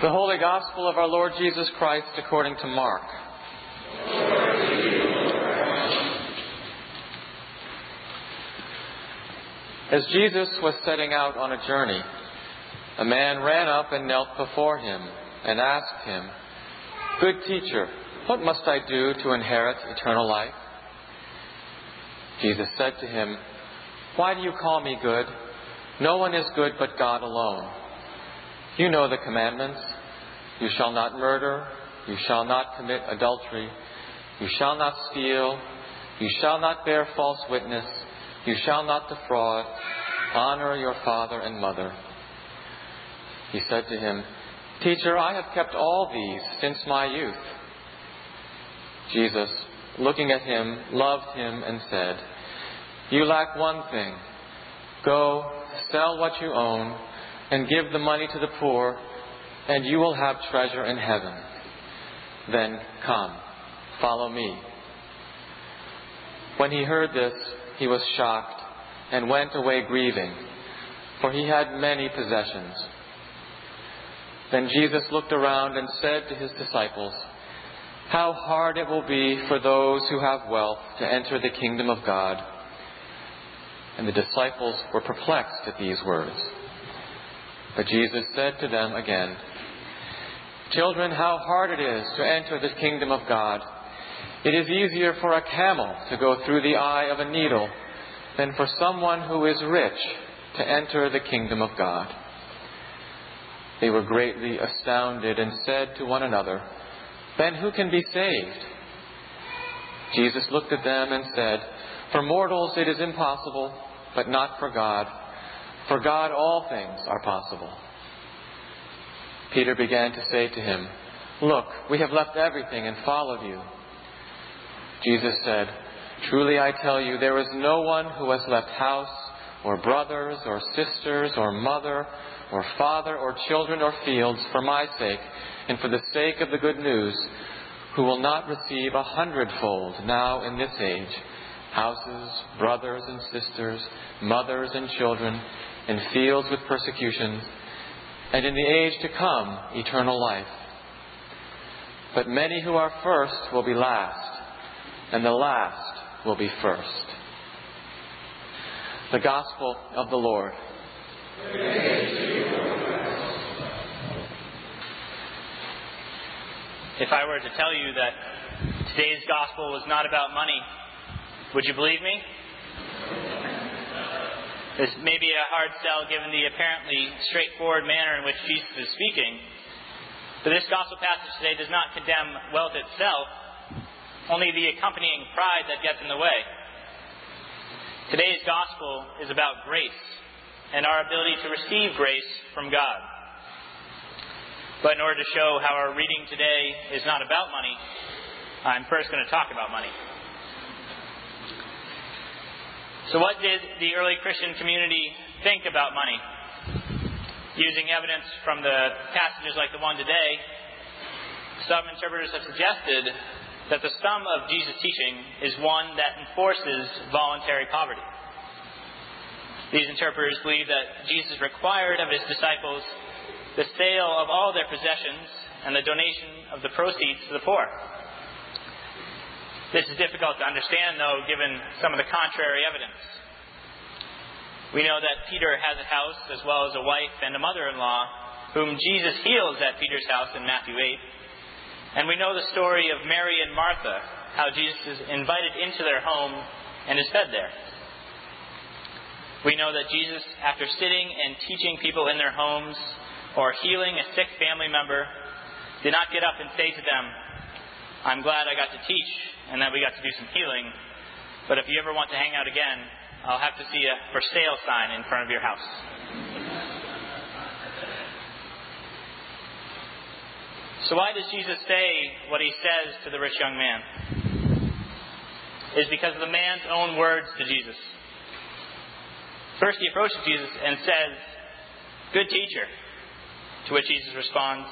The Holy Gospel of our Lord Jesus Christ according to Mark. As Jesus was setting out on a journey, a man ran up and knelt before him and asked him, Good teacher, what must I do to inherit eternal life? Jesus said to him, Why do you call me good? No one is good but God alone. You know the commandments. You shall not murder. You shall not commit adultery. You shall not steal. You shall not bear false witness. You shall not defraud. Honor your father and mother. He said to him, Teacher, I have kept all these since my youth. Jesus, looking at him, loved him and said, You lack one thing. Go, sell what you own and give the money to the poor, and you will have treasure in heaven. Then come, follow me. When he heard this, he was shocked and went away grieving, for he had many possessions. Then Jesus looked around and said to his disciples, How hard it will be for those who have wealth to enter the kingdom of God. And the disciples were perplexed at these words. But Jesus said to them again, Children, how hard it is to enter the kingdom of God. It is easier for a camel to go through the eye of a needle than for someone who is rich to enter the kingdom of God. They were greatly astounded and said to one another, Then who can be saved? Jesus looked at them and said, For mortals it is impossible, but not for God for God, all things are possible. Peter began to say to him, Look, we have left everything and followed you. Jesus said, Truly I tell you, there is no one who has left house, or brothers, or sisters, or mother, or father, or children, or fields for my sake, and for the sake of the good news, who will not receive a hundredfold now in this age houses, brothers and sisters, mothers and children in fields with persecutions, and in the age to come, eternal life. But many who are first will be last, and the last will be first. The Gospel of the Lord. If I were to tell you that today's Gospel was not about money, would you believe me? This may be a hard sell given the apparently straightforward manner in which Jesus is speaking. But this gospel passage today does not condemn wealth itself, only the accompanying pride that gets in the way. Today's gospel is about grace and our ability to receive grace from God. But in order to show how our reading today is not about money, I'm first going to talk about money. So, what did the early Christian community think about money? Using evidence from the passages like the one today, some interpreters have suggested that the sum of Jesus' teaching is one that enforces voluntary poverty. These interpreters believe that Jesus required of his disciples the sale of all their possessions and the donation of the proceeds to the poor. This is difficult to understand, though, given some of the contrary evidence. We know that Peter has a house as well as a wife and a mother in law, whom Jesus heals at Peter's house in Matthew 8. And we know the story of Mary and Martha, how Jesus is invited into their home and is fed there. We know that Jesus, after sitting and teaching people in their homes or healing a sick family member, did not get up and say to them, I'm glad I got to teach and that we got to do some healing. But if you ever want to hang out again, I'll have to see a for sale sign in front of your house. So, why does Jesus say what he says to the rich young man? Is because of the man's own words to Jesus. First, he approaches Jesus and says, Good teacher. To which Jesus responds,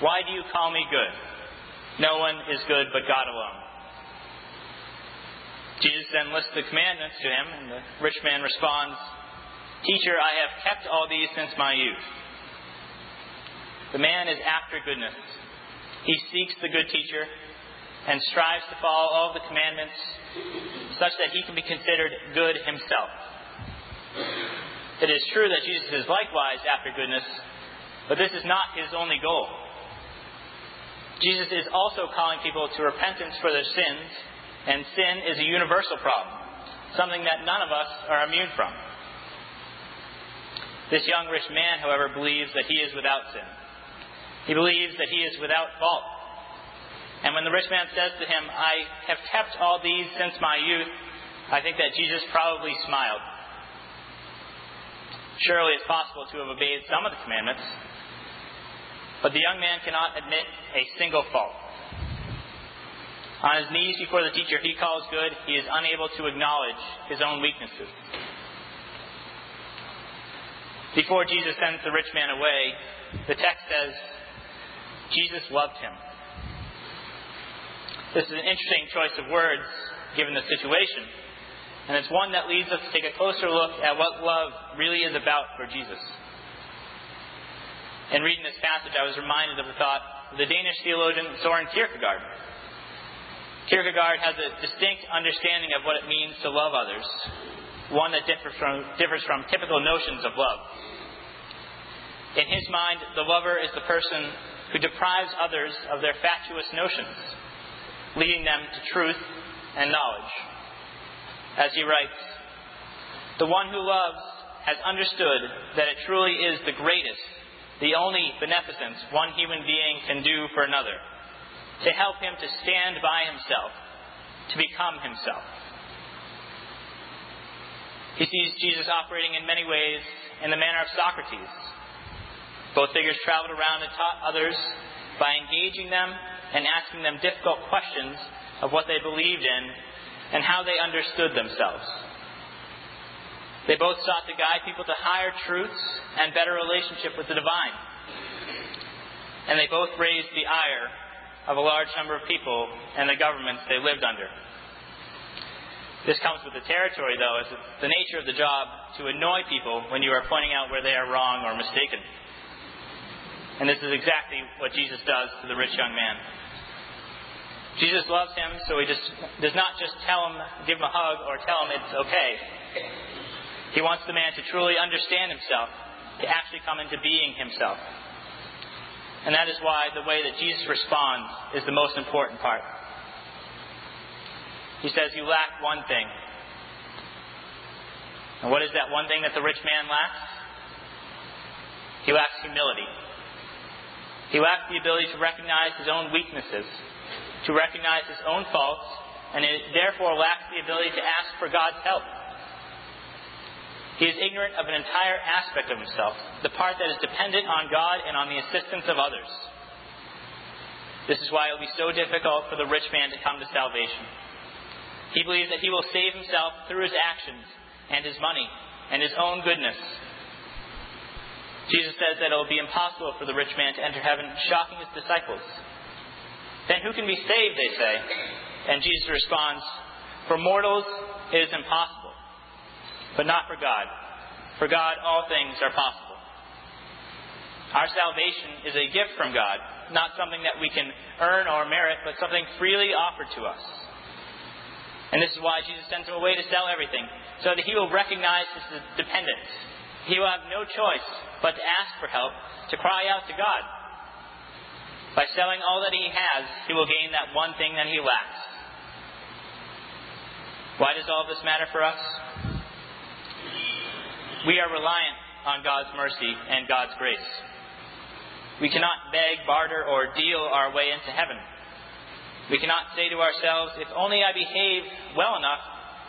Why do you call me good? No one is good but God alone. Jesus then lists the commandments to him, and the rich man responds, Teacher, I have kept all these since my youth. The man is after goodness. He seeks the good teacher and strives to follow all the commandments such that he can be considered good himself. It is true that Jesus is likewise after goodness, but this is not his only goal. Jesus is also calling people to repentance for their sins, and sin is a universal problem, something that none of us are immune from. This young rich man, however, believes that he is without sin. He believes that he is without fault. And when the rich man says to him, I have kept all these since my youth, I think that Jesus probably smiled. Surely it's possible to have obeyed some of the commandments, but the young man cannot admit a single fault. On his knees before the teacher he calls good, he is unable to acknowledge his own weaknesses. Before Jesus sends the rich man away, the text says, Jesus loved him. This is an interesting choice of words given the situation, and it's one that leads us to take a closer look at what love really is about for Jesus. In reading this passage, I was reminded of the thought of the Danish theologian Soren Kierkegaard. Kierkegaard has a distinct understanding of what it means to love others, one that differs from, differs from typical notions of love. In his mind, the lover is the person who deprives others of their fatuous notions, leading them to truth and knowledge. As he writes, the one who loves has understood that it truly is the greatest, the only beneficence one human being can do for another, to help him to stand by himself, to become himself. He sees Jesus operating in many ways in the manner of Socrates both figures traveled around and taught others by engaging them and asking them difficult questions of what they believed in and how they understood themselves. They both sought to guide people to higher truths and better relationship with the divine. And they both raised the ire of a large number of people and the governments they lived under. This comes with the territory, though, as it's the nature of the job to annoy people when you are pointing out where they are wrong or mistaken. And this is exactly what Jesus does to the rich young man. Jesus loves him, so he just does not just tell him, give him a hug, or tell him it's okay. He wants the man to truly understand himself, to actually come into being himself. And that is why the way that Jesus responds is the most important part. He says, You lack one thing. And what is that one thing that the rich man lacks? He lacks humility. He lacks the ability to recognize his own weaknesses, to recognize his own faults, and therefore lacks the ability to ask for God's help. He is ignorant of an entire aspect of himself, the part that is dependent on God and on the assistance of others. This is why it will be so difficult for the rich man to come to salvation. He believes that he will save himself through his actions and his money and his own goodness Jesus says that it will be impossible for the rich man to enter heaven, shocking his disciples. Then who can be saved, they say? And Jesus responds, For mortals it is impossible, but not for God. For God all things are possible. Our salvation is a gift from God, not something that we can earn or merit, but something freely offered to us. And this is why Jesus sends him away to sell everything, so that he will recognize his dependence. He will have no choice but to ask for help, to cry out to God. By selling all that he has, he will gain that one thing that he lacks. Why does all this matter for us? We are reliant on God's mercy and God's grace. We cannot beg, barter, or deal our way into heaven. We cannot say to ourselves, if only I behave well enough,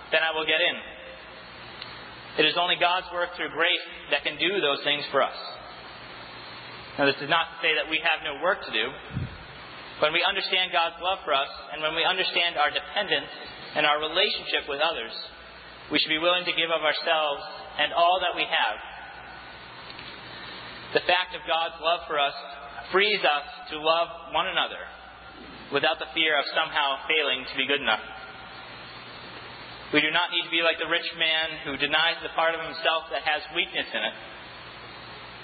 then I will get in. It is only God's work through grace that can do those things for us. Now, this is not to say that we have no work to do. When we understand God's love for us, and when we understand our dependence and our relationship with others, we should be willing to give of ourselves and all that we have. The fact of God's love for us frees us to love one another without the fear of somehow failing to be good enough. We do not need to be like the rich man who denies the part of himself that has weakness in it.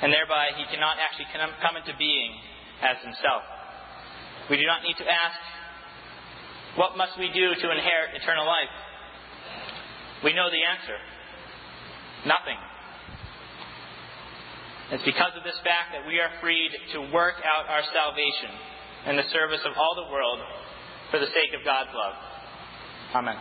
and thereby he cannot actually come into being as himself. We do not need to ask, What must we do to inherit eternal life? We know the answer nothing. It's because of this fact that we are freed to work out our salvation in the service of all the world for the sake of God's love. Amen.